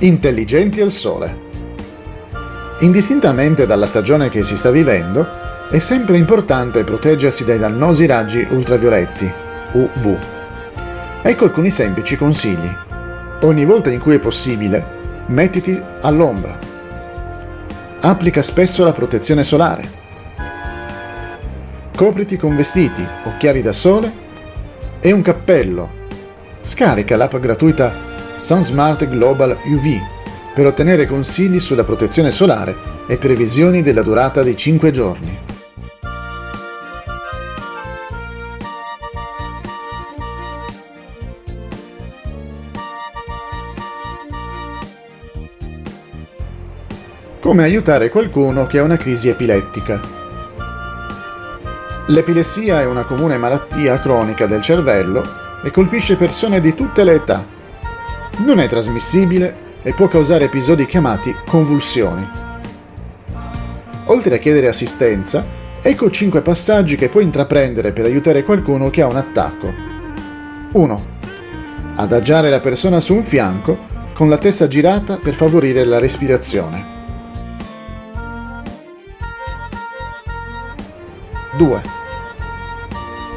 Intelligenti al sole. Indistintamente dalla stagione che si sta vivendo, è sempre importante proteggersi dai dannosi raggi ultravioletti, UV. Ecco alcuni semplici consigli. Ogni volta in cui è possibile, mettiti all'ombra. Applica spesso la protezione solare. Copriti con vestiti, occhiali da sole e un cappello. Scarica l'app gratuita SunSmart Global UV per ottenere consigli sulla protezione solare e previsioni della durata di 5 giorni. Come aiutare qualcuno che ha una crisi epilettica. L'epilessia è una comune malattia cronica del cervello e colpisce persone di tutte le età. Non è trasmissibile e può causare episodi chiamati convulsioni. Oltre a chiedere assistenza, ecco 5 passaggi che puoi intraprendere per aiutare qualcuno che ha un attacco. 1. Adagiare la persona su un fianco con la testa girata per favorire la respirazione. 2.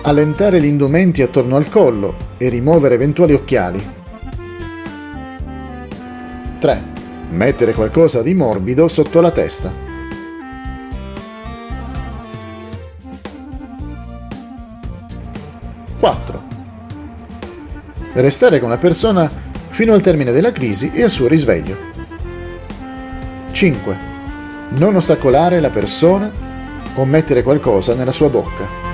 Allentare gli indumenti attorno al collo e rimuovere eventuali occhiali. 3. Mettere qualcosa di morbido sotto la testa. 4. Restare con la persona fino al termine della crisi e al suo risveglio. 5. Non ostacolare la persona o mettere qualcosa nella sua bocca.